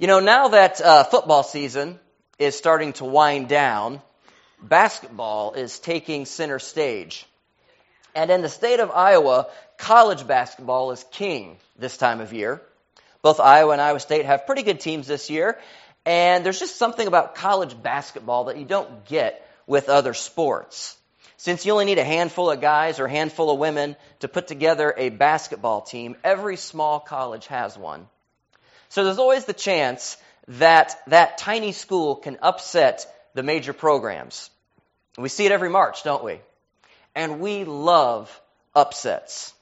You know, now that uh, football season is starting to wind down, basketball is taking center stage. And in the state of Iowa, college basketball is king this time of year. Both Iowa and Iowa State have pretty good teams this year, and there's just something about college basketball that you don't get with other sports. Since you only need a handful of guys or a handful of women to put together a basketball team, every small college has one. So there's always the chance that that tiny school can upset the major programs. We see it every March, don't we? And we love upsets.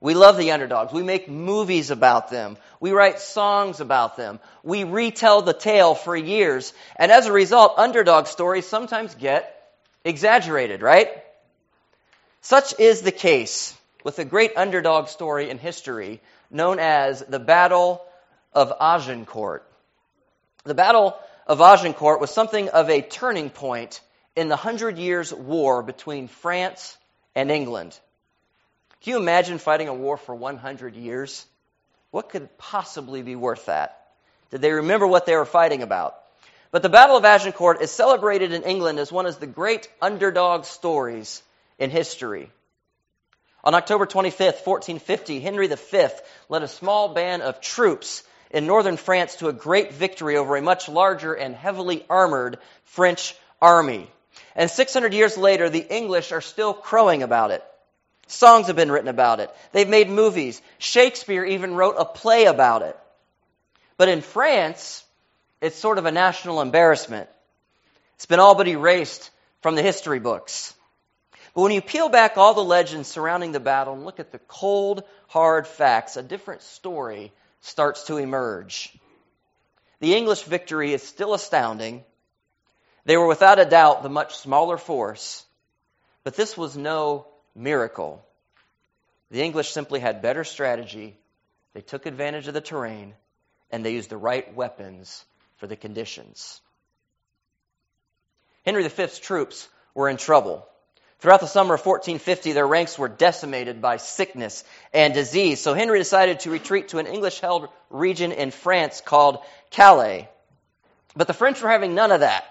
We love the underdogs. We make movies about them. We write songs about them. We retell the tale for years. And as a result, underdog stories sometimes get exaggerated, right? Such is the case with a great underdog story in history known as the Battle of Agincourt. The Battle of Agincourt was something of a turning point in the Hundred Years' War between France and England. Can you imagine fighting a war for 100 years? What could possibly be worth that? Did they remember what they were fighting about? But the Battle of Agincourt is celebrated in England as one of the great underdog stories in history. On October 25th, 1450, Henry V led a small band of troops in northern France to a great victory over a much larger and heavily armored French army. And 600 years later, the English are still crowing about it. Songs have been written about it. They've made movies. Shakespeare even wrote a play about it. But in France, it's sort of a national embarrassment. It's been all but erased from the history books. But when you peel back all the legends surrounding the battle and look at the cold, hard facts, a different story starts to emerge. The English victory is still astounding. They were without a doubt the much smaller force, but this was no miracle. The English simply had better strategy, they took advantage of the terrain, and they used the right weapons for the conditions. Henry V's troops were in trouble. Throughout the summer of 1450, their ranks were decimated by sickness and disease. So Henry decided to retreat to an English held region in France called Calais. But the French were having none of that.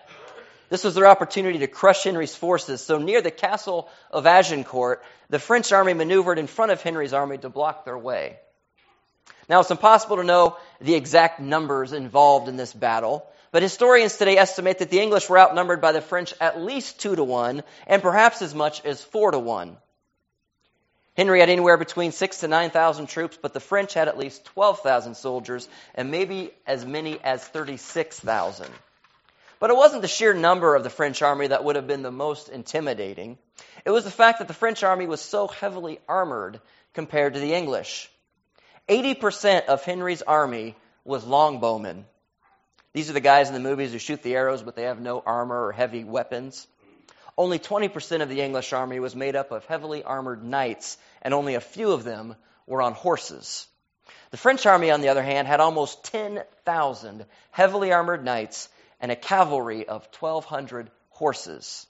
This was their opportunity to crush Henry's forces. So near the castle of Agincourt, the French army maneuvered in front of Henry's army to block their way. Now, it's impossible to know the exact numbers involved in this battle, but historians today estimate that the English were outnumbered by the French at least two to one, and perhaps as much as four to one. Henry had anywhere between six to nine thousand troops, but the French had at least twelve thousand soldiers, and maybe as many as thirty-six thousand. But it wasn't the sheer number of the French army that would have been the most intimidating. It was the fact that the French army was so heavily armored compared to the English. 80% of Henry's army was longbowmen. These are the guys in the movies who shoot the arrows, but they have no armor or heavy weapons. Only 20% of the English army was made up of heavily armored knights, and only a few of them were on horses. The French army, on the other hand, had almost 10,000 heavily armored knights and a cavalry of 1,200 horses.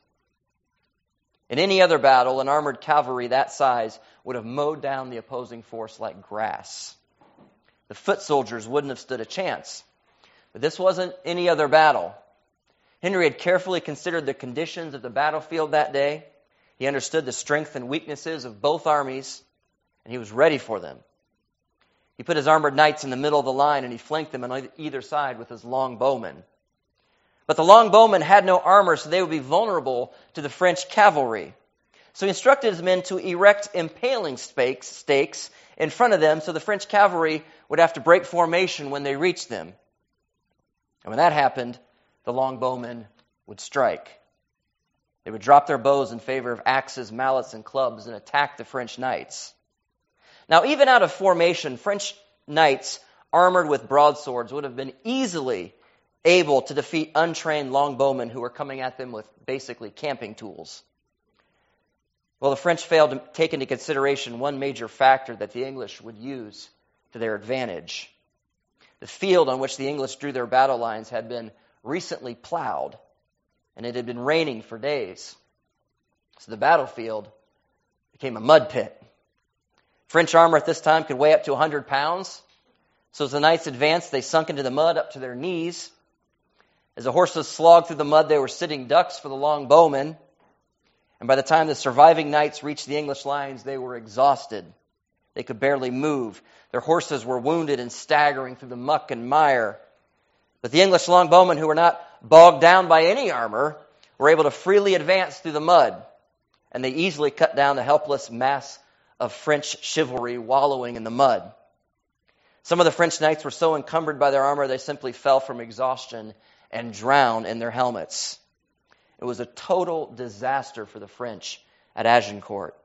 In any other battle, an armored cavalry that size would have mowed down the opposing force like grass. The foot soldiers wouldn't have stood a chance. But this wasn't any other battle. Henry had carefully considered the conditions of the battlefield that day. He understood the strength and weaknesses of both armies, and he was ready for them. He put his armored knights in the middle of the line, and he flanked them on either side with his long bowmen. But the long bowmen had no armor, so they would be vulnerable to the French cavalry. So he instructed his men to erect impaling stakes in front of them so the French cavalry would have to break formation when they reached them. And when that happened, the longbowmen would strike. They would drop their bows in favor of axes, mallets, and clubs and attack the French knights. Now, even out of formation, French knights armored with broadswords would have been easily able to defeat untrained longbowmen who were coming at them with basically camping tools. Well, the French failed to take into consideration one major factor that the English would use to their advantage. The field on which the English drew their battle lines had been recently plowed, and it had been raining for days. So the battlefield became a mud pit. French armor at this time could weigh up to 100 pounds. So as the knights advanced, they sunk into the mud up to their knees. As the horses slogged through the mud, they were sitting ducks for the long bowmen. And by the time the surviving knights reached the English lines, they were exhausted. They could barely move. Their horses were wounded and staggering through the muck and mire. But the English longbowmen, who were not bogged down by any armor, were able to freely advance through the mud, and they easily cut down the helpless mass of French chivalry wallowing in the mud. Some of the French knights were so encumbered by their armor they simply fell from exhaustion and drowned in their helmets. It was a total disaster for the French at Agincourt.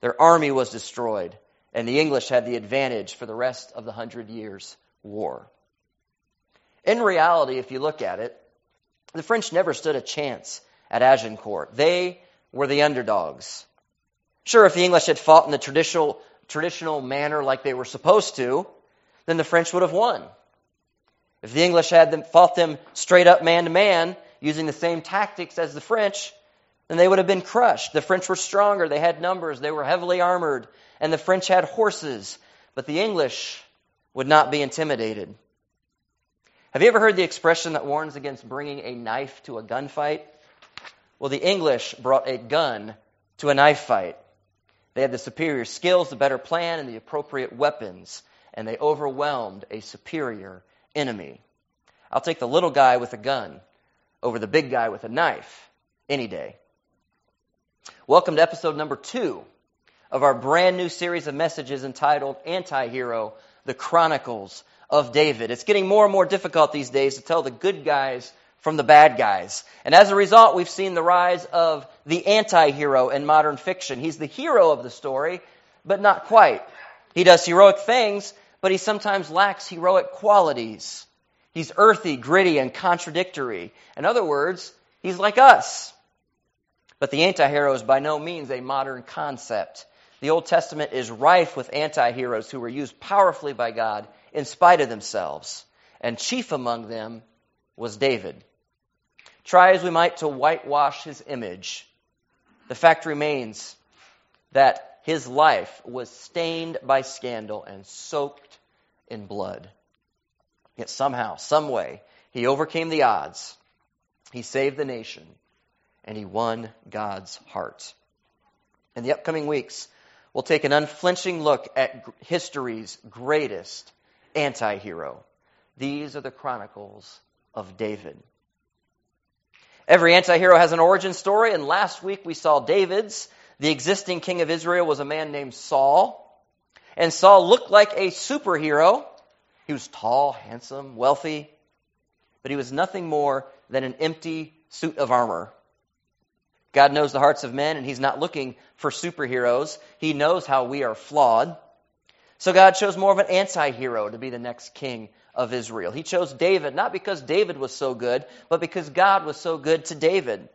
Their army was destroyed, and the English had the advantage for the rest of the Hundred Years' War. In reality, if you look at it, the French never stood a chance at Agincourt. They were the underdogs. Sure, if the English had fought in the traditional, traditional manner like they were supposed to, then the French would have won. If the English had them, fought them straight up man to man, using the same tactics as the French, then they would have been crushed. The French were stronger, they had numbers, they were heavily armored, and the French had horses, but the English would not be intimidated. Have you ever heard the expression that warns against bringing a knife to a gunfight? Well, the English brought a gun to a knife fight. They had the superior skills, the better plan, and the appropriate weapons, and they overwhelmed a superior enemy. I'll take the little guy with a gun over the big guy with a knife any day. Welcome to episode number two of our brand new series of messages entitled Anti Hero The Chronicles of David. It's getting more and more difficult these days to tell the good guys from the bad guys. And as a result, we've seen the rise of the anti hero in modern fiction. He's the hero of the story, but not quite. He does heroic things, but he sometimes lacks heroic qualities. He's earthy, gritty, and contradictory. In other words, he's like us. But the anti hero is by no means a modern concept. The Old Testament is rife with anti heroes who were used powerfully by God in spite of themselves. And chief among them was David. Try as we might to whitewash his image, the fact remains that his life was stained by scandal and soaked in blood. Yet somehow, some way, he overcame the odds. He saved the nation and he won God's heart. In the upcoming weeks, we'll take an unflinching look at history's greatest anti hero. These are the chronicles of David. Every anti hero has an origin story, and last week we saw David's. The existing king of Israel was a man named Saul. And Saul looked like a superhero he was tall, handsome, wealthy, but he was nothing more than an empty suit of armor. God knows the hearts of men, and He's not looking for superheroes. He knows how we are flawed. So God chose more of an anti hero to be the next king of Israel. He chose David, not because David was so good, but because God was so good to David.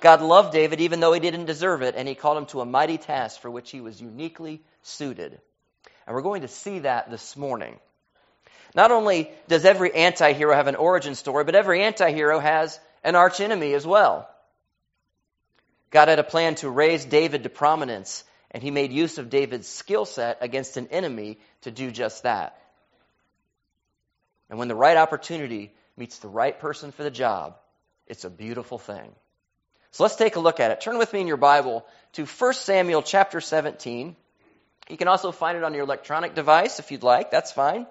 God loved David even though he didn't deserve it, and he called him to a mighty task for which he was uniquely suited. And we're going to see that this morning. Not only does every anti hero have an origin story, but every anti hero has an archenemy as well. God had a plan to raise David to prominence, and he made use of David's skill set against an enemy to do just that. And when the right opportunity meets the right person for the job, it's a beautiful thing. So let's take a look at it. Turn with me in your Bible to 1 Samuel chapter 17. You can also find it on your electronic device if you'd like. That's fine.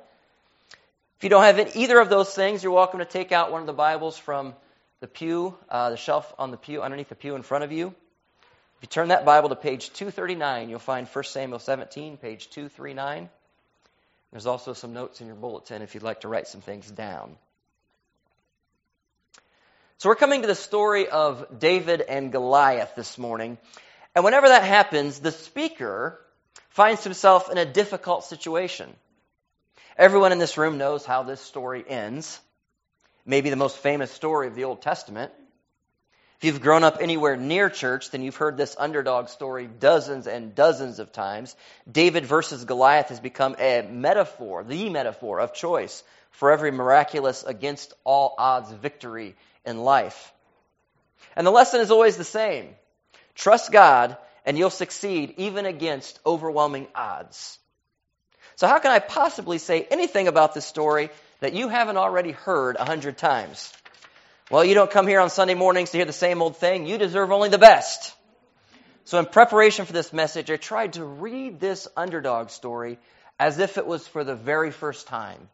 If you don't have either of those things, you're welcome to take out one of the Bibles from the pew, uh, the shelf on the pew, underneath the pew in front of you. If you turn that Bible to page 239, you'll find 1 Samuel 17, page 239. There's also some notes in your bulletin if you'd like to write some things down. So we're coming to the story of David and Goliath this morning. And whenever that happens, the speaker finds himself in a difficult situation. Everyone in this room knows how this story ends. Maybe the most famous story of the Old Testament. If you've grown up anywhere near church, then you've heard this underdog story dozens and dozens of times. David versus Goliath has become a metaphor, the metaphor of choice for every miraculous against all odds victory in life. And the lesson is always the same. Trust God and you'll succeed even against overwhelming odds. So, how can I possibly say anything about this story that you haven't already heard a hundred times? Well, you don't come here on Sunday mornings to hear the same old thing. You deserve only the best. So, in preparation for this message, I tried to read this underdog story as if it was for the very first time.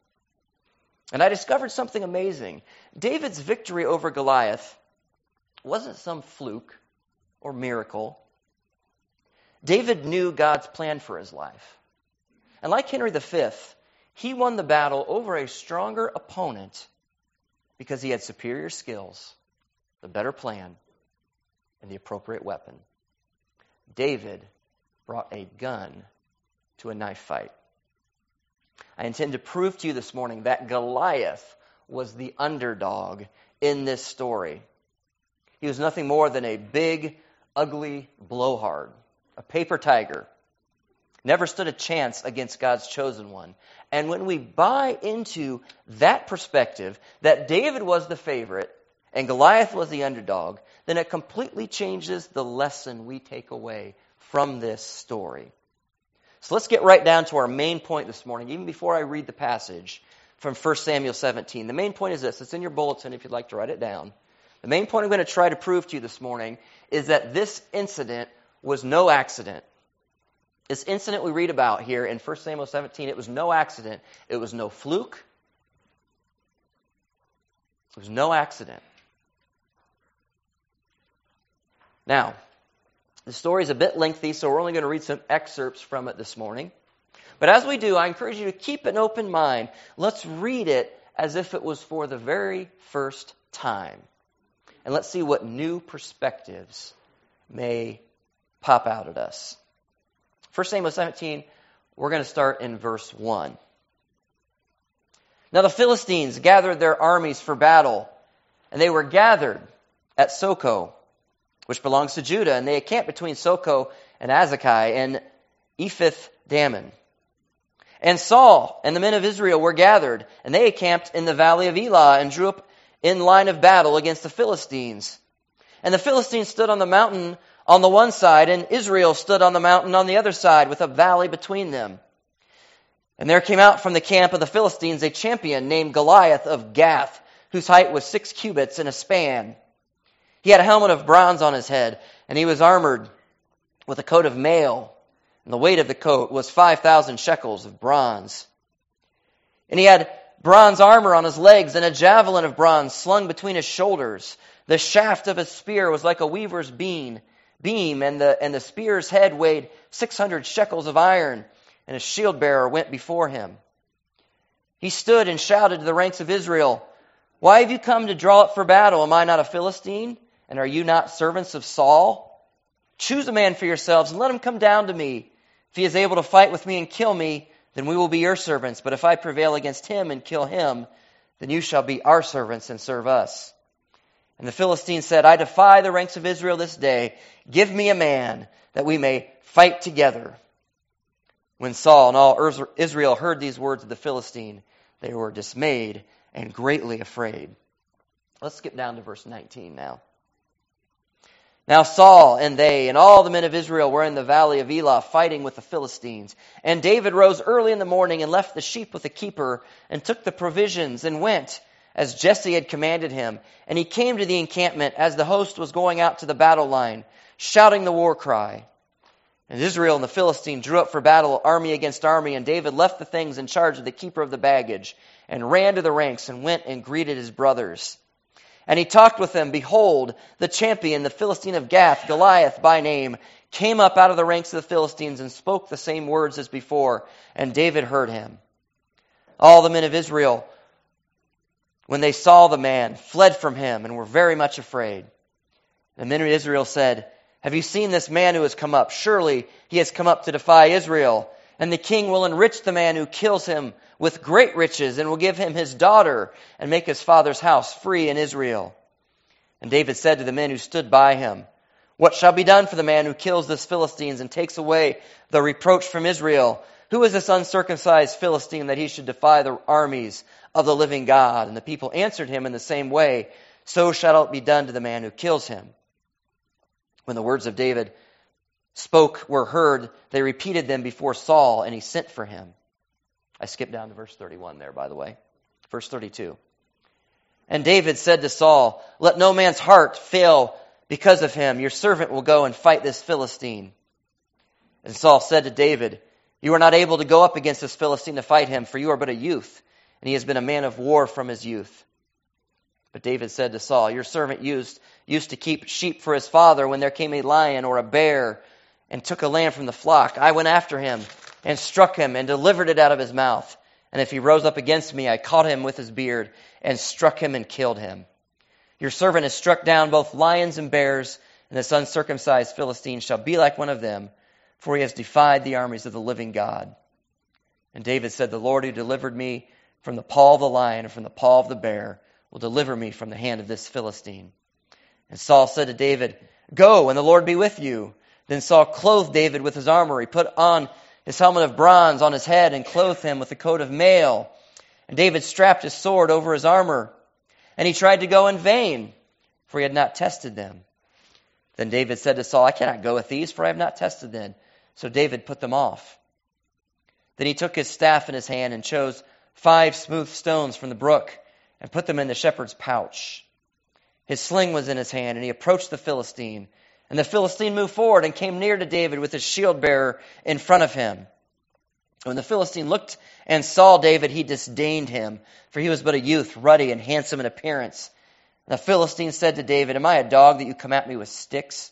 And I discovered something amazing. David's victory over Goliath wasn't some fluke or miracle. David knew God's plan for his life. And like Henry V, he won the battle over a stronger opponent because he had superior skills, the better plan, and the appropriate weapon. David brought a gun to a knife fight. I intend to prove to you this morning that Goliath was the underdog in this story. He was nothing more than a big, ugly blowhard, a paper tiger. Never stood a chance against God's chosen one. And when we buy into that perspective, that David was the favorite and Goliath was the underdog, then it completely changes the lesson we take away from this story. So let's get right down to our main point this morning, even before I read the passage from 1 Samuel 17. The main point is this it's in your bulletin if you'd like to write it down. The main point I'm going to try to prove to you this morning is that this incident was no accident. This incident we read about here in 1 Samuel 17, it was no accident. It was no fluke. It was no accident. Now, the story is a bit lengthy, so we're only going to read some excerpts from it this morning. But as we do, I encourage you to keep an open mind. Let's read it as if it was for the very first time. And let's see what new perspectives may pop out at us. 1 Samuel 17, we're going to start in verse 1. Now the Philistines gathered their armies for battle, and they were gathered at Socoh which belongs to Judah, and they encamped between Socoh and Azekah and Ephes Dammim. And Saul and the men of Israel were gathered, and they encamped in the valley of Elah and drew up in line of battle against the Philistines. And the Philistines stood on the mountain on the one side, and Israel stood on the mountain on the other side, with a valley between them. And there came out from the camp of the Philistines a champion named Goliath of Gath, whose height was six cubits and a span. He had a helmet of bronze on his head, and he was armored with a coat of mail. And the weight of the coat was 5,000 shekels of bronze. And he had bronze armor on his legs and a javelin of bronze slung between his shoulders. The shaft of his spear was like a weaver's beam, beam, and the, and the spear's head weighed 600 shekels of iron, and a shield bearer went before him. He stood and shouted to the ranks of Israel, Why have you come to draw up for battle? Am I not a Philistine? And are you not servants of Saul? Choose a man for yourselves and let him come down to me. If he is able to fight with me and kill me, then we will be your servants. But if I prevail against him and kill him, then you shall be our servants and serve us. And the Philistine said, I defy the ranks of Israel this day. Give me a man that we may fight together. When Saul and all Israel heard these words of the Philistine, they were dismayed and greatly afraid. Let's skip down to verse 19 now. Now Saul and they and all the men of Israel were in the valley of Elah fighting with the Philistines. And David rose early in the morning and left the sheep with the keeper and took the provisions and went as Jesse had commanded him. And he came to the encampment as the host was going out to the battle line, shouting the war cry. And Israel and the Philistine drew up for battle, army against army, and David left the things in charge of the keeper of the baggage and ran to the ranks and went and greeted his brothers. And he talked with them. Behold, the champion, the Philistine of Gath, Goliath by name, came up out of the ranks of the Philistines and spoke the same words as before. And David heard him. All the men of Israel, when they saw the man, fled from him and were very much afraid. The men of Israel said, Have you seen this man who has come up? Surely he has come up to defy Israel. And the king will enrich the man who kills him with great riches and will give him his daughter and make his father's house free in Israel. And David said to the men who stood by him, What shall be done for the man who kills this Philistines and takes away the reproach from Israel? Who is this uncircumcised Philistine that he should defy the armies of the living God? And the people answered him in the same way, So shall it be done to the man who kills him. When the words of David spoke were heard, they repeated them before Saul, and he sent for him. I skipped down to verse 31 there, by the way. Verse 32. And David said to Saul, Let no man's heart fail because of him. Your servant will go and fight this Philistine. And Saul said to David, You are not able to go up against this Philistine to fight him, for you are but a youth, and he has been a man of war from his youth. But David said to Saul, Your servant used, used to keep sheep for his father when there came a lion or a bear and took a lamb from the flock. I went after him and struck him and delivered it out of his mouth. And if he rose up against me, I caught him with his beard and struck him and killed him. Your servant has struck down both lions and bears, and this uncircumcised Philistine shall be like one of them, for he has defied the armies of the living God. And David said, The Lord who delivered me from the paw of the lion and from the paw of the bear will deliver me from the hand of this Philistine. And Saul said to David, Go, and the Lord be with you. Then Saul clothed David with his armor. He put on his helmet of bronze on his head and clothed him with a coat of mail. And David strapped his sword over his armor. And he tried to go in vain, for he had not tested them. Then David said to Saul, I cannot go with these, for I have not tested them. So David put them off. Then he took his staff in his hand and chose five smooth stones from the brook and put them in the shepherd's pouch. His sling was in his hand, and he approached the Philistine. And the Philistine moved forward and came near to David with his shield bearer in front of him. When the Philistine looked and saw David, he disdained him, for he was but a youth, ruddy and handsome in appearance. And the Philistine said to David, Am I a dog that you come at me with sticks?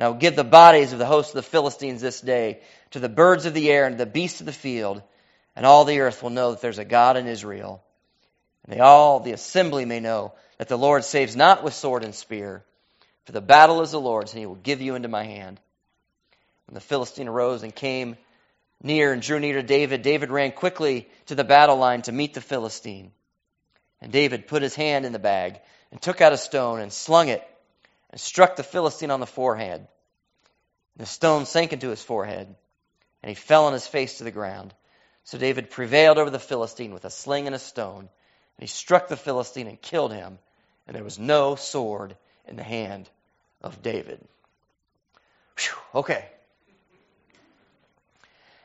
And I will give the bodies of the host of the Philistines this day to the birds of the air and to the beasts of the field, and all the earth will know that there's a God in Israel. And they all, the assembly, may know that the Lord saves not with sword and spear, for the battle is the Lord's, and he will give you into my hand. When the Philistine arose and came near and drew near to David, David ran quickly to the battle line to meet the Philistine. And David put his hand in the bag and took out a stone and slung it and struck the Philistine on the forehead. The stone sank into his forehead, and he fell on his face to the ground. So David prevailed over the Philistine with a sling and a stone, and he struck the Philistine and killed him and there was no sword in the hand of David. Whew, okay.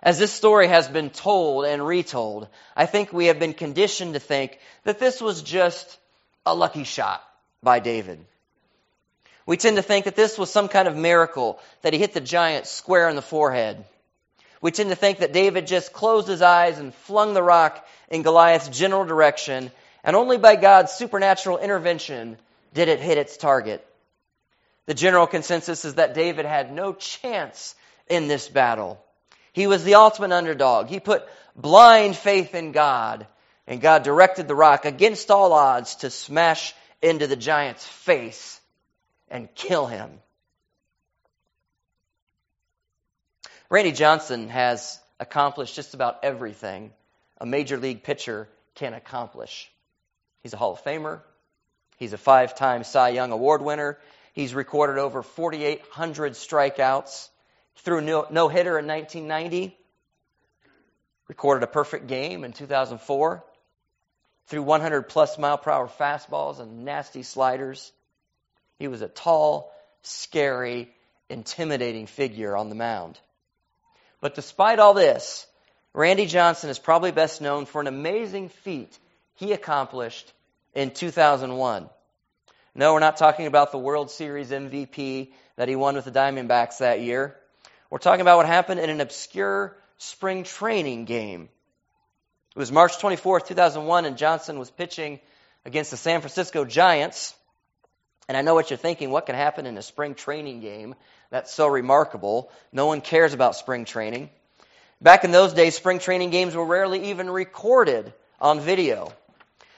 As this story has been told and retold, I think we have been conditioned to think that this was just a lucky shot by David. We tend to think that this was some kind of miracle, that he hit the giant square in the forehead. We tend to think that David just closed his eyes and flung the rock in Goliath's general direction and only by God's supernatural intervention did it hit its target. The general consensus is that David had no chance in this battle. He was the ultimate underdog. He put blind faith in God, and God directed the rock against all odds to smash into the giant's face and kill him. Randy Johnson has accomplished just about everything a major league pitcher can accomplish. He's a Hall of Famer. He's a five time Cy Young Award winner. He's recorded over 4,800 strikeouts. Threw no hitter in 1990. Recorded a perfect game in 2004. Threw 100 plus mile per hour fastballs and nasty sliders. He was a tall, scary, intimidating figure on the mound. But despite all this, Randy Johnson is probably best known for an amazing feat he accomplished in 2001. No, we're not talking about the World Series MVP that he won with the Diamondbacks that year. We're talking about what happened in an obscure spring training game. It was March 24, 2001, and Johnson was pitching against the San Francisco Giants. And I know what you're thinking what can happen in a spring training game that's so remarkable? No one cares about spring training. Back in those days, spring training games were rarely even recorded on video.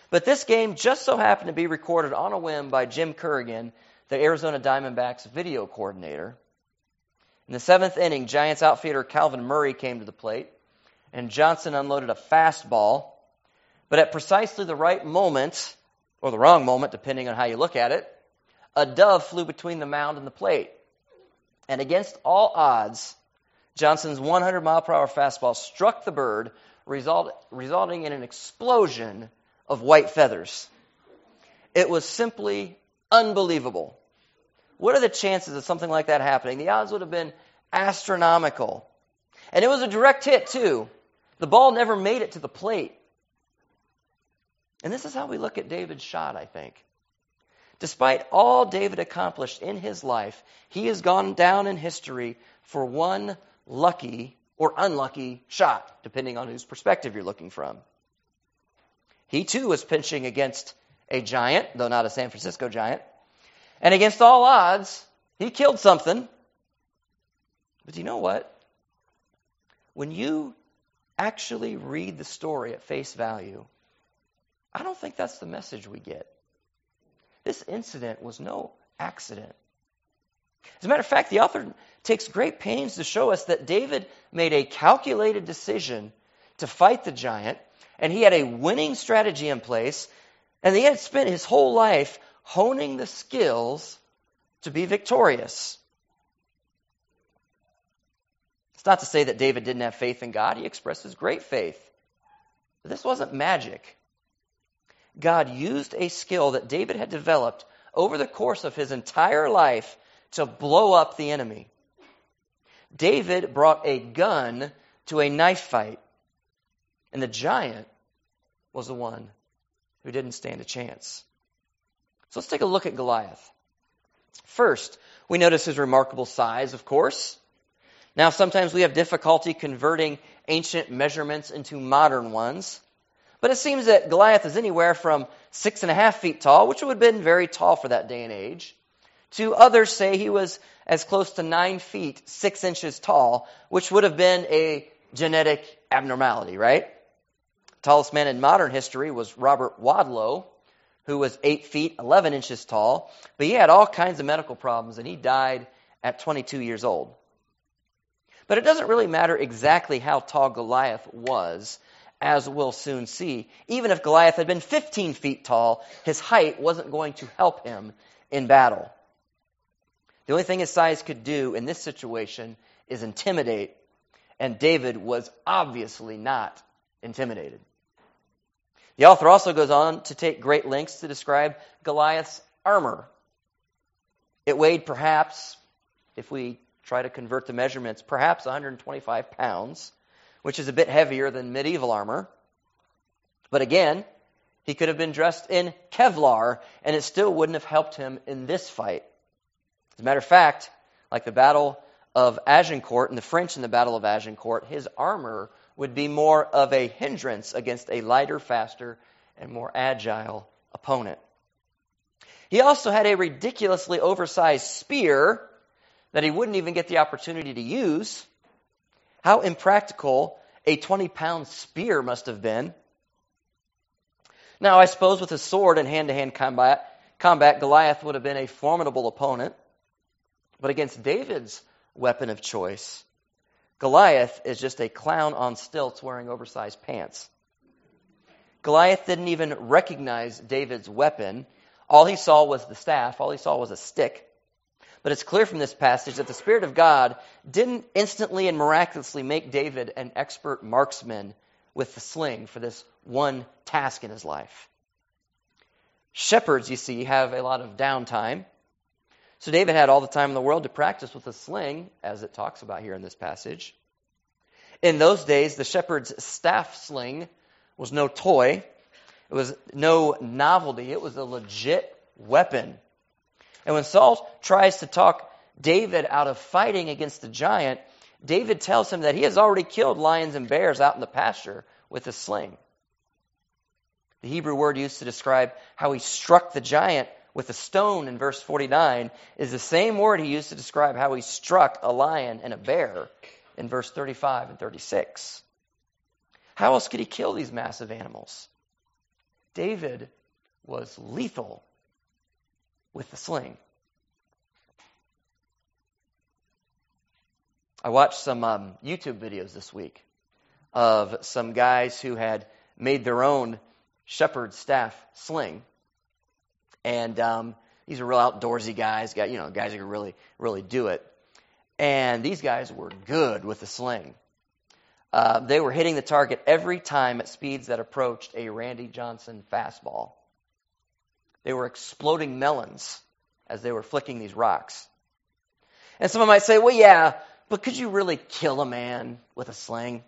But this game just so happened to be recorded on a whim by Jim Currigan, the Arizona Diamondbacks video coordinator. In the seventh inning, Giants outfielder Calvin Murray came to the plate, and Johnson unloaded a fastball But at precisely the right moment, or the wrong moment, depending on how you look at it, a dove flew between the mound and the plate. And against all odds, Johnson's 100 mile per hour fastball struck the bird, result, resulting in an explosion of white feathers. It was simply unbelievable. What are the chances of something like that happening? The odds would have been astronomical. And it was a direct hit, too. The ball never made it to the plate. And this is how we look at David's shot, I think. Despite all David accomplished in his life, he has gone down in history for one lucky or unlucky shot, depending on whose perspective you're looking from. He too was pinching against a giant, though not a San Francisco giant. And against all odds, he killed something. But you know what? When you actually read the story at face value, I don't think that's the message we get. This incident was no accident. As a matter of fact, the author takes great pains to show us that David made a calculated decision to fight the giant, and he had a winning strategy in place, and he had spent his whole life honing the skills to be victorious. It's not to say that David didn't have faith in God, he expressed his great faith. But this wasn't magic. God used a skill that David had developed over the course of his entire life to blow up the enemy. David brought a gun to a knife fight, and the giant was the one who didn't stand a chance. So let's take a look at Goliath. First, we notice his remarkable size, of course. Now, sometimes we have difficulty converting ancient measurements into modern ones. But it seems that Goliath is anywhere from six and a half feet tall, which would have been very tall for that day and age, to others say he was as close to nine feet, six inches tall, which would have been a genetic abnormality, right? tallest man in modern history was Robert Wadlow, who was eight feet, 11 inches tall, but he had all kinds of medical problems and he died at 22 years old. But it doesn't really matter exactly how tall Goliath was as we'll soon see. Even if Goliath had been 15 feet tall, his height wasn't going to help him in battle. The only thing his size could do in this situation is intimidate, and David was obviously not intimidated. The author also goes on to take great lengths to describe Goliath's armor. It weighed perhaps, if we try to convert the measurements, perhaps 125 pounds which is a bit heavier than medieval armor. But again, he could have been dressed in Kevlar, and it still wouldn't have helped him in this fight. As a matter of fact, like the Battle of Agincourt and the French in the Battle of Agincourt, his armor would be more of a hindrance against a lighter, faster, and more agile opponent. He also had a ridiculously oversized spear that he wouldn't even get the opportunity to use. How impractical a 20 pound spear must have been. Now, I suppose with a sword and hand to hand combat, combat, Goliath would have been a formidable opponent. But against David's weapon of choice, Goliath is just a clown on stilts wearing oversized pants. Goliath didn't even recognize David's weapon. All he saw was the staff, all he saw was a stick. But it's clear from this passage that the Spirit of God didn't instantly and miraculously make David an expert marksman with the sling for this one task in his life. Shepherds, you see, have a lot of downtime. So David had all the time in the world to practice with a sling, as it talks about here in this passage. In those days, the shepherd's staff sling was no toy. It was no novelty. It was a legit weapon. And when Saul tries to talk David out of fighting against the giant, David tells him that he has already killed lions and bears out in the pasture with a sling. The Hebrew word used to describe how he struck the giant with a stone in verse 49 is the same word he used to describe how he struck a lion and a bear in verse 35 and 36. How else could he kill these massive animals? David was lethal with the sling. I watched some um, YouTube videos this week of some guys who had made their own shepherd staff sling. And um, these are real outdoorsy guys, got you know, guys who can really, really do it. And these guys were good with the sling. Uh, they were hitting the target every time at speeds that approached a Randy Johnson fastball. They were exploding melons as they were flicking these rocks. And someone might say, well, yeah, but could you really kill a man with a sling?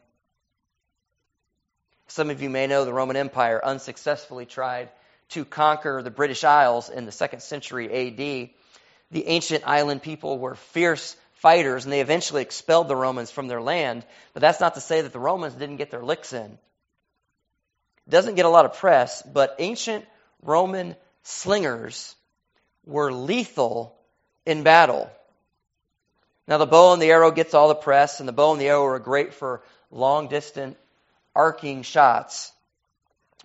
Some of you may know the Roman Empire unsuccessfully tried to conquer the British Isles in the second century AD. The ancient island people were fierce fighters and they eventually expelled the Romans from their land, but that's not to say that the Romans didn't get their licks in. It doesn't get a lot of press, but ancient Roman slingers were lethal in battle. Now, the bow and the arrow gets all the press, and the bow and the arrow are great for long distance arcing shots.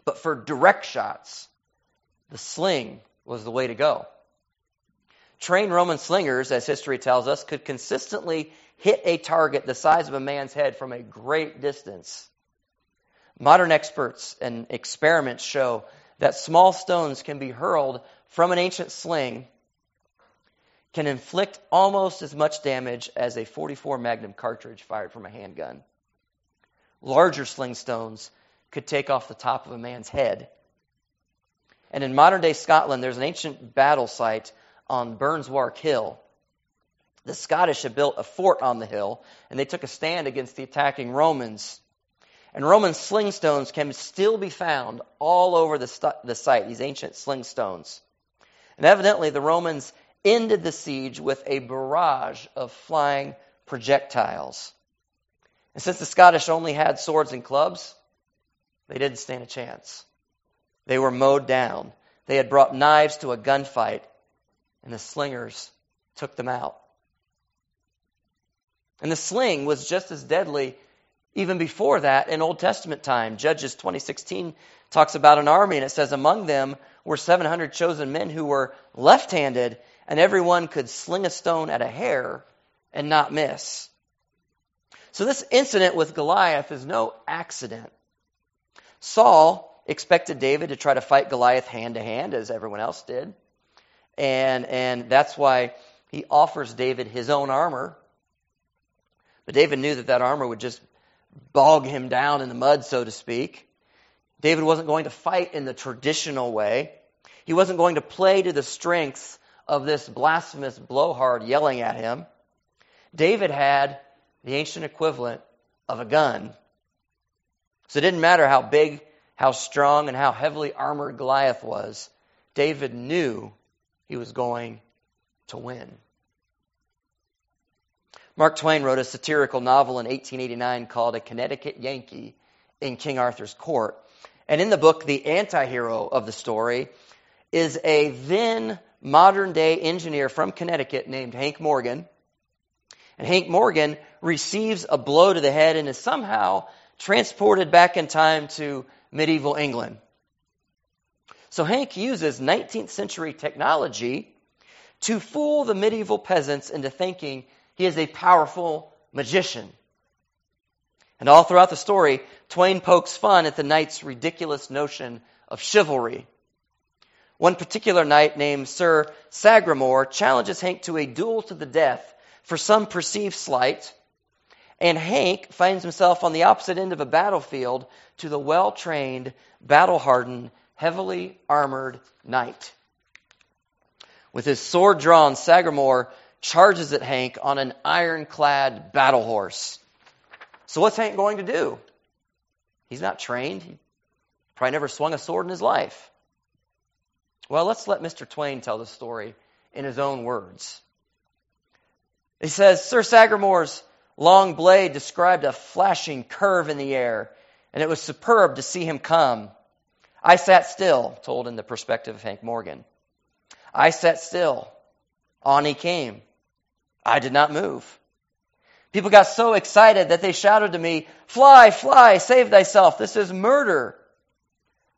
But for direct shots, the sling was the way to go. Trained Roman slingers, as history tells us, could consistently hit a target the size of a man's head from a great distance. Modern experts and experiments show that small stones can be hurled from an ancient sling can inflict almost as much damage as a 44 Magnum cartridge fired from a handgun. Larger sling stones could take off the top of a man's head. And in modern day Scotland, there's an ancient battle site on Burnswark Hill. The Scottish had built a fort on the hill, and they took a stand against the attacking Romans. And Roman sling stones can still be found all over the, st- the site, these ancient sling stones. And evidently, the Romans ended the siege with a barrage of flying projectiles. And since the Scottish only had swords and clubs, they didn't stand a chance. They were mowed down. They had brought knives to a gunfight, and the slingers took them out. And the sling was just as deadly even before that in Old Testament time. Judges 2016 talks about an army, and it says, Among them were 700 chosen men who were left handed, and everyone could sling a stone at a hair and not miss. So this incident with Goliath is no accident. Saul expected David to try to fight Goliath hand to hand, as everyone else did. And, and that's why he offers David his own armor. But David knew that that armor would just bog him down in the mud, so to speak. David wasn't going to fight in the traditional way. He wasn't going to play to the strengths of this blasphemous blowhard yelling at him. David had the ancient equivalent of a gun. So it didn't matter how big, how strong, and how heavily armored Goliath was. David knew he was going to win. Mark Twain wrote a satirical novel in 1889 called A Connecticut Yankee in King Arthur's Court. And in the book, the anti hero of the story is a then modern day engineer from Connecticut named Hank Morgan and Hank Morgan receives a blow to the head and is somehow transported back in time to medieval England. So Hank uses 19th century technology to fool the medieval peasants into thinking he is a powerful magician. And all throughout the story, Twain pokes fun at the knight's ridiculous notion of chivalry. One particular knight named Sir Sagramor challenges Hank to a duel to the death for some perceived slight, and Hank finds himself on the opposite end of a battlefield to the well trained, battle hardened, heavily armored knight. With his sword drawn, Sagramor charges at Hank on an ironclad battle horse. So, what's Hank going to do? He's not trained. He probably never swung a sword in his life. Well, let's let Mr. Twain tell the story in his own words. He says, Sir Sagramor's long blade described a flashing curve in the air, and it was superb to see him come. I sat still, told in the perspective of Hank Morgan. I sat still. On he came. I did not move. People got so excited that they shouted to me, Fly, fly, save thyself. This is murder.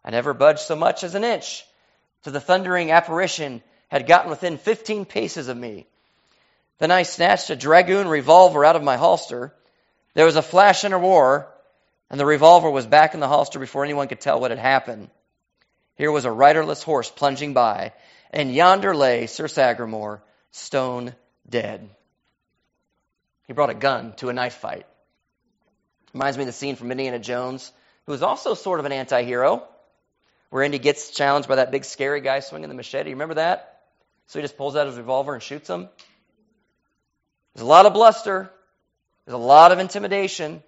I never budged so much as an inch till the thundering apparition had gotten within 15 paces of me. Then I snatched a dragoon revolver out of my holster. There was a flash and a roar, and the revolver was back in the holster before anyone could tell what had happened. Here was a riderless horse plunging by, and yonder lay Sir Sagramor, stone dead. He brought a gun to a knife fight. Reminds me of the scene from Indiana Jones, who is also sort of an anti hero, where Indy gets challenged by that big scary guy swinging the machete. You remember that? So he just pulls out his revolver and shoots him. There's a lot of bluster, there's a lot of intimidation,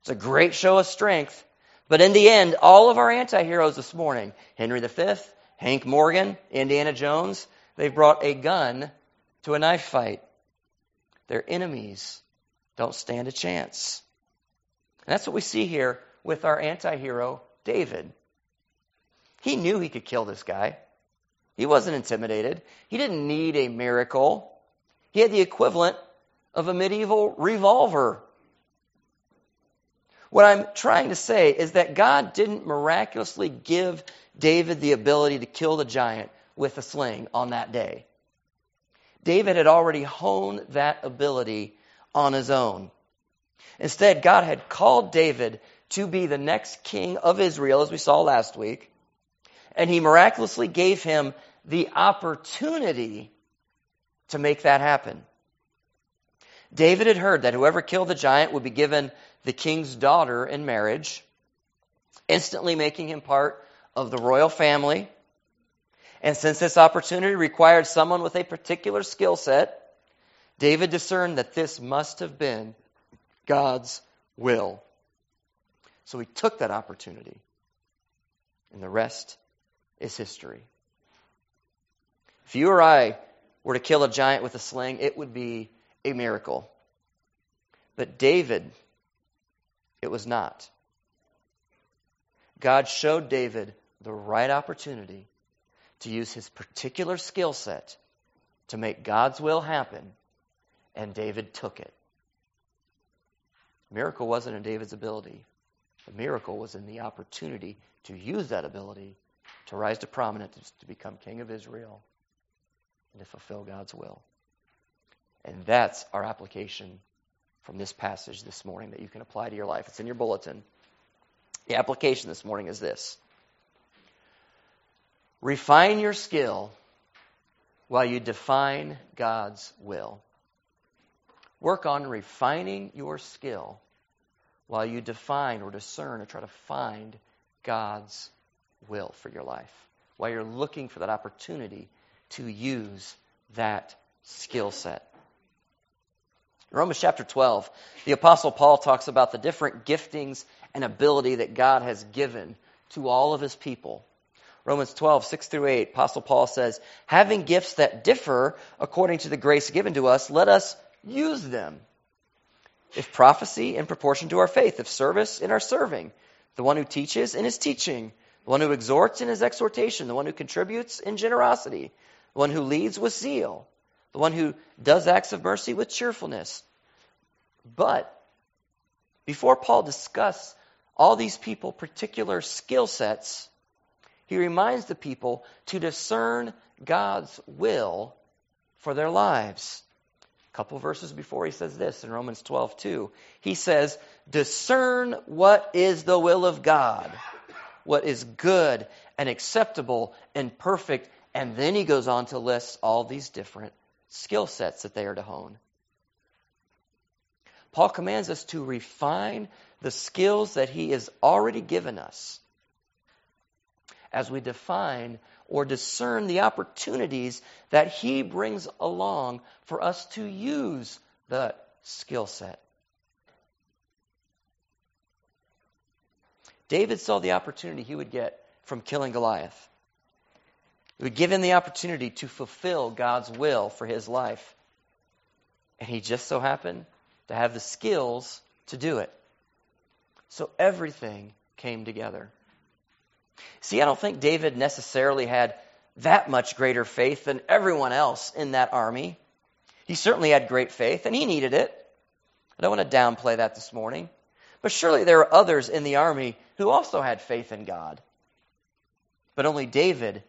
it's a great show of strength. But in the end, all of our anti heroes this morning Henry V, Hank Morgan, Indiana Jones they've brought a gun to a knife fight. Their enemies don't stand a chance. And that's what we see here with our anti hero, David. He knew he could kill this guy. He wasn't intimidated. He didn't need a miracle. He had the equivalent of a medieval revolver. What I'm trying to say is that God didn't miraculously give David the ability to kill the giant with a sling on that day. David had already honed that ability on his own. Instead, God had called David to be the next king of Israel, as we saw last week, and he miraculously gave him the opportunity to make that happen. David had heard that whoever killed the giant would be given the king's daughter in marriage, instantly making him part of the royal family. And since this opportunity required someone with a particular skill set, David discerned that this must have been God's will. So he took that opportunity. And the rest is history. If you or I were to kill a giant with a sling, it would be a miracle. But David, it was not. God showed David the right opportunity to use his particular skill set to make God's will happen, and David took it. The miracle wasn't in David's ability. The miracle was in the opportunity to use that ability to rise to prominence, to become king of Israel, and to fulfill God's will. And that's our application from this passage this morning that you can apply to your life. It's in your bulletin. The application this morning is this Refine your skill while you define God's will. Work on refining your skill while you define or discern or try to find God's will for your life, while you're looking for that opportunity to use that skill set. Romans chapter 12, the Apostle Paul talks about the different giftings and ability that God has given to all of his people. Romans 12, 6 through 8, Apostle Paul says, Having gifts that differ according to the grace given to us, let us use them. If prophecy, in proportion to our faith. If service, in our serving. The one who teaches, in his teaching. The one who exhorts, in his exhortation. The one who contributes, in generosity. The one who leads, with zeal the one who does acts of mercy with cheerfulness. But before Paul discusses all these people particular skill sets, he reminds the people to discern God's will for their lives. A couple verses before he says this in Romans 12, 2. He says, Discern what is the will of God, what is good and acceptable and perfect. And then he goes on to list all these different skill sets that they are to hone. Paul commands us to refine the skills that he has already given us as we define or discern the opportunities that he brings along for us to use the skill set. David saw the opportunity he would get from killing Goliath. It would give him the opportunity to fulfill God's will for his life. And he just so happened to have the skills to do it. So everything came together. See, I don't think David necessarily had that much greater faith than everyone else in that army. He certainly had great faith, and he needed it. I don't want to downplay that this morning. But surely there were others in the army who also had faith in God. But only David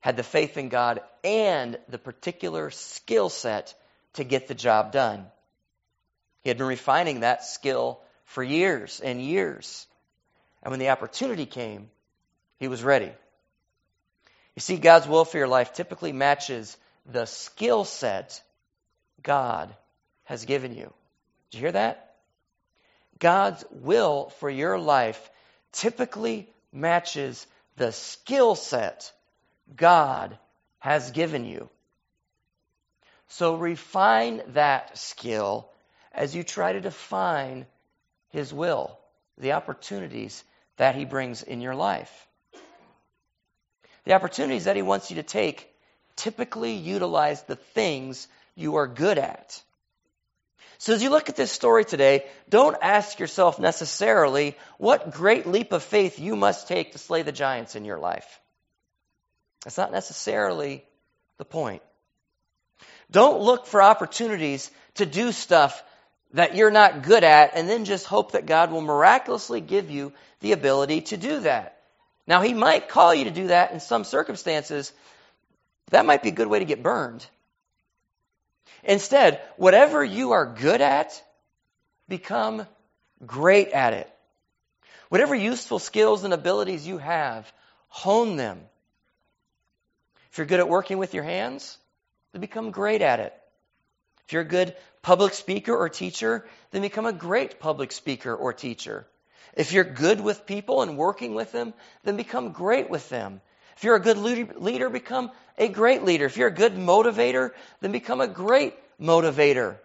had the faith in God and the particular skill set to get the job done. He had been refining that skill for years and years. And when the opportunity came, he was ready. You see, God's will for your life typically matches the skill set God has given you. Did you hear that? God's will for your life typically matches the skill set God has given you. So refine that skill as you try to define His will, the opportunities that He brings in your life. The opportunities that He wants you to take typically utilize the things you are good at. So as you look at this story today, don't ask yourself necessarily what great leap of faith you must take to slay the giants in your life. That's not necessarily the point. Don't look for opportunities to do stuff that you're not good at and then just hope that God will miraculously give you the ability to do that. Now, He might call you to do that in some circumstances. That might be a good way to get burned. Instead, whatever you are good at, become great at it. Whatever useful skills and abilities you have, hone them. If you're good at working with your hands, then become great at it. If you're a good public speaker or teacher, then become a great public speaker or teacher. If you're good with people and working with them, then become great with them. If you're a good leader, become a great leader. If you're a good motivator, then become a great motivator.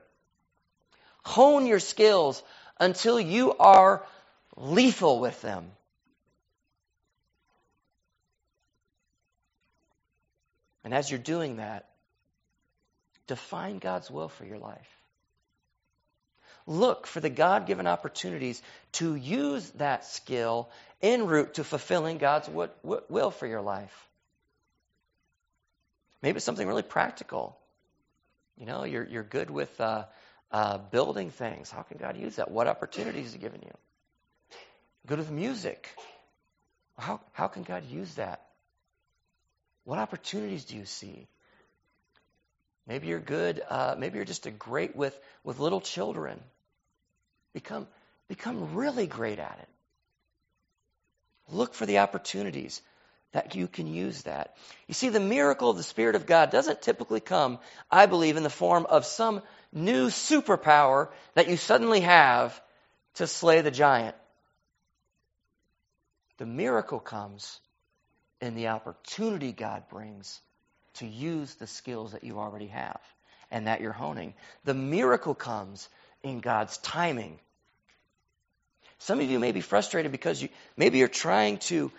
Hone your skills until you are lethal with them. And as you're doing that, define God's will for your life. Look for the God given opportunities to use that skill en route to fulfilling God's will for your life. Maybe it's something really practical. You know, you're, you're good with uh, uh, building things. How can God use that? What opportunities has He given you? Good with music. How, how can God use that? What opportunities do you see? Maybe you're good. Uh, maybe you're just a great with, with little children. Become, become really great at it. Look for the opportunities that you can use that. You see, the miracle of the Spirit of God doesn't typically come, I believe, in the form of some new superpower that you suddenly have to slay the giant. The miracle comes in the opportunity God brings to use the skills that you already have and that you're honing. The miracle comes in God's timing. Some of you may be frustrated because you maybe you're trying to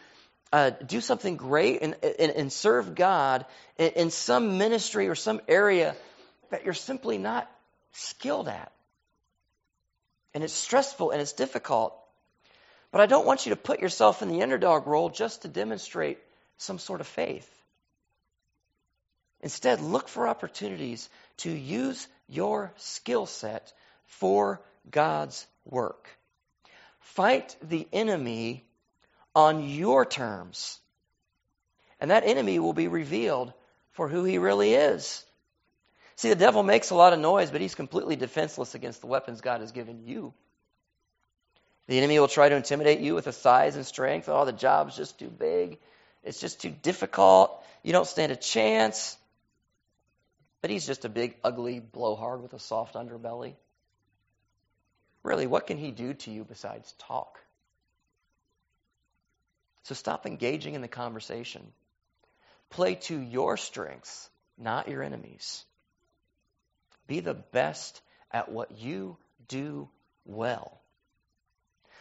uh, do something great and, and, and serve God in, in some ministry or some area that you're simply not skilled at. And it's stressful and it's difficult. But I don't want you to put yourself in the underdog role just to demonstrate some sort of faith. Instead, look for opportunities to use your skill set for God's work. Fight the enemy on your terms. And that enemy will be revealed for who he really is. See, the devil makes a lot of noise, but he's completely defenseless against the weapons God has given you. The enemy will try to intimidate you with the size and strength. Oh, the job's just too big. It's just too difficult. You don't stand a chance. But he's just a big, ugly blowhard with a soft underbelly. Really, what can he do to you besides talk? So stop engaging in the conversation. Play to your strengths, not your enemies. Be the best at what you do well.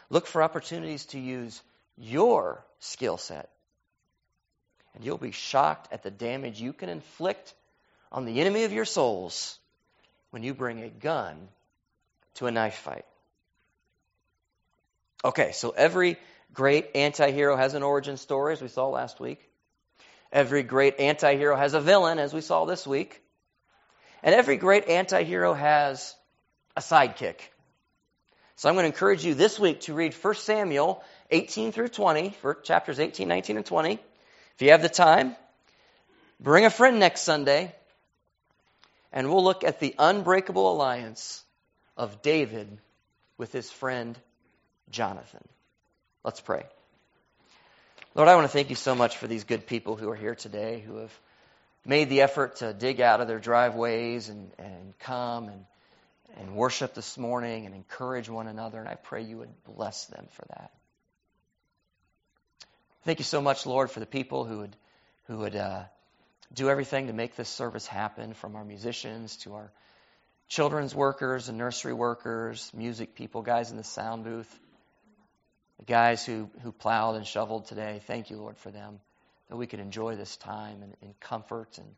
Look for opportunities to use your skill set. And you'll be shocked at the damage you can inflict on the enemy of your souls when you bring a gun to a knife fight. Okay, so every great anti hero has an origin story, as we saw last week. Every great anti hero has a villain, as we saw this week. And every great anti hero has a sidekick. So I'm going to encourage you this week to read 1 Samuel 18 through 20, for chapters 18, 19, and 20. If you have the time, bring a friend next Sunday and we'll look at the unbreakable alliance of David with his friend Jonathan. Let's pray. Lord, I want to thank you so much for these good people who are here today, who have made the effort to dig out of their driveways and, and come and, and worship this morning and encourage one another. And I pray you would bless them for that. Thank you so much, Lord, for the people who would, who would uh, do everything to make this service happen, from our musicians to our children's workers and nursery workers, music people, guys in the sound booth, the guys who, who plowed and shoveled today. Thank you, Lord, for them, that we could enjoy this time in, in comfort and,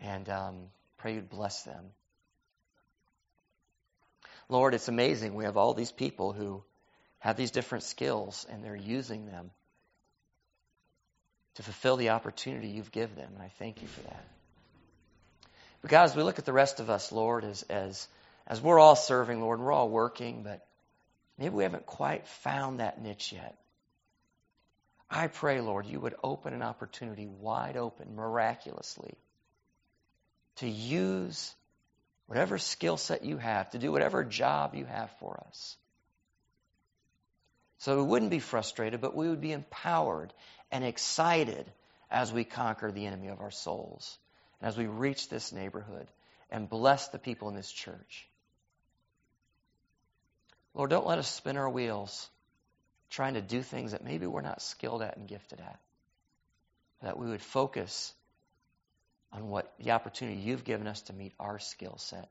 and um, pray you'd bless them. Lord, it's amazing. We have all these people who have these different skills and they're using them to fulfill the opportunity you've given them. And I thank you for that. But God, as we look at the rest of us, Lord, as, as, as we're all serving, Lord, and we're all working, but maybe we haven't quite found that niche yet. I pray, Lord, you would open an opportunity wide open, miraculously, to use whatever skill set you have, to do whatever job you have for us. So we wouldn't be frustrated, but we would be empowered and excited as we conquer the enemy of our souls, and as we reach this neighborhood and bless the people in this church. Lord, don't let us spin our wheels trying to do things that maybe we're not skilled at and gifted at. That we would focus on what the opportunity you've given us to meet our skill set.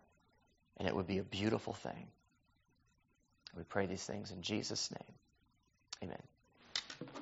And it would be a beautiful thing. We pray these things in Jesus' name. Amen.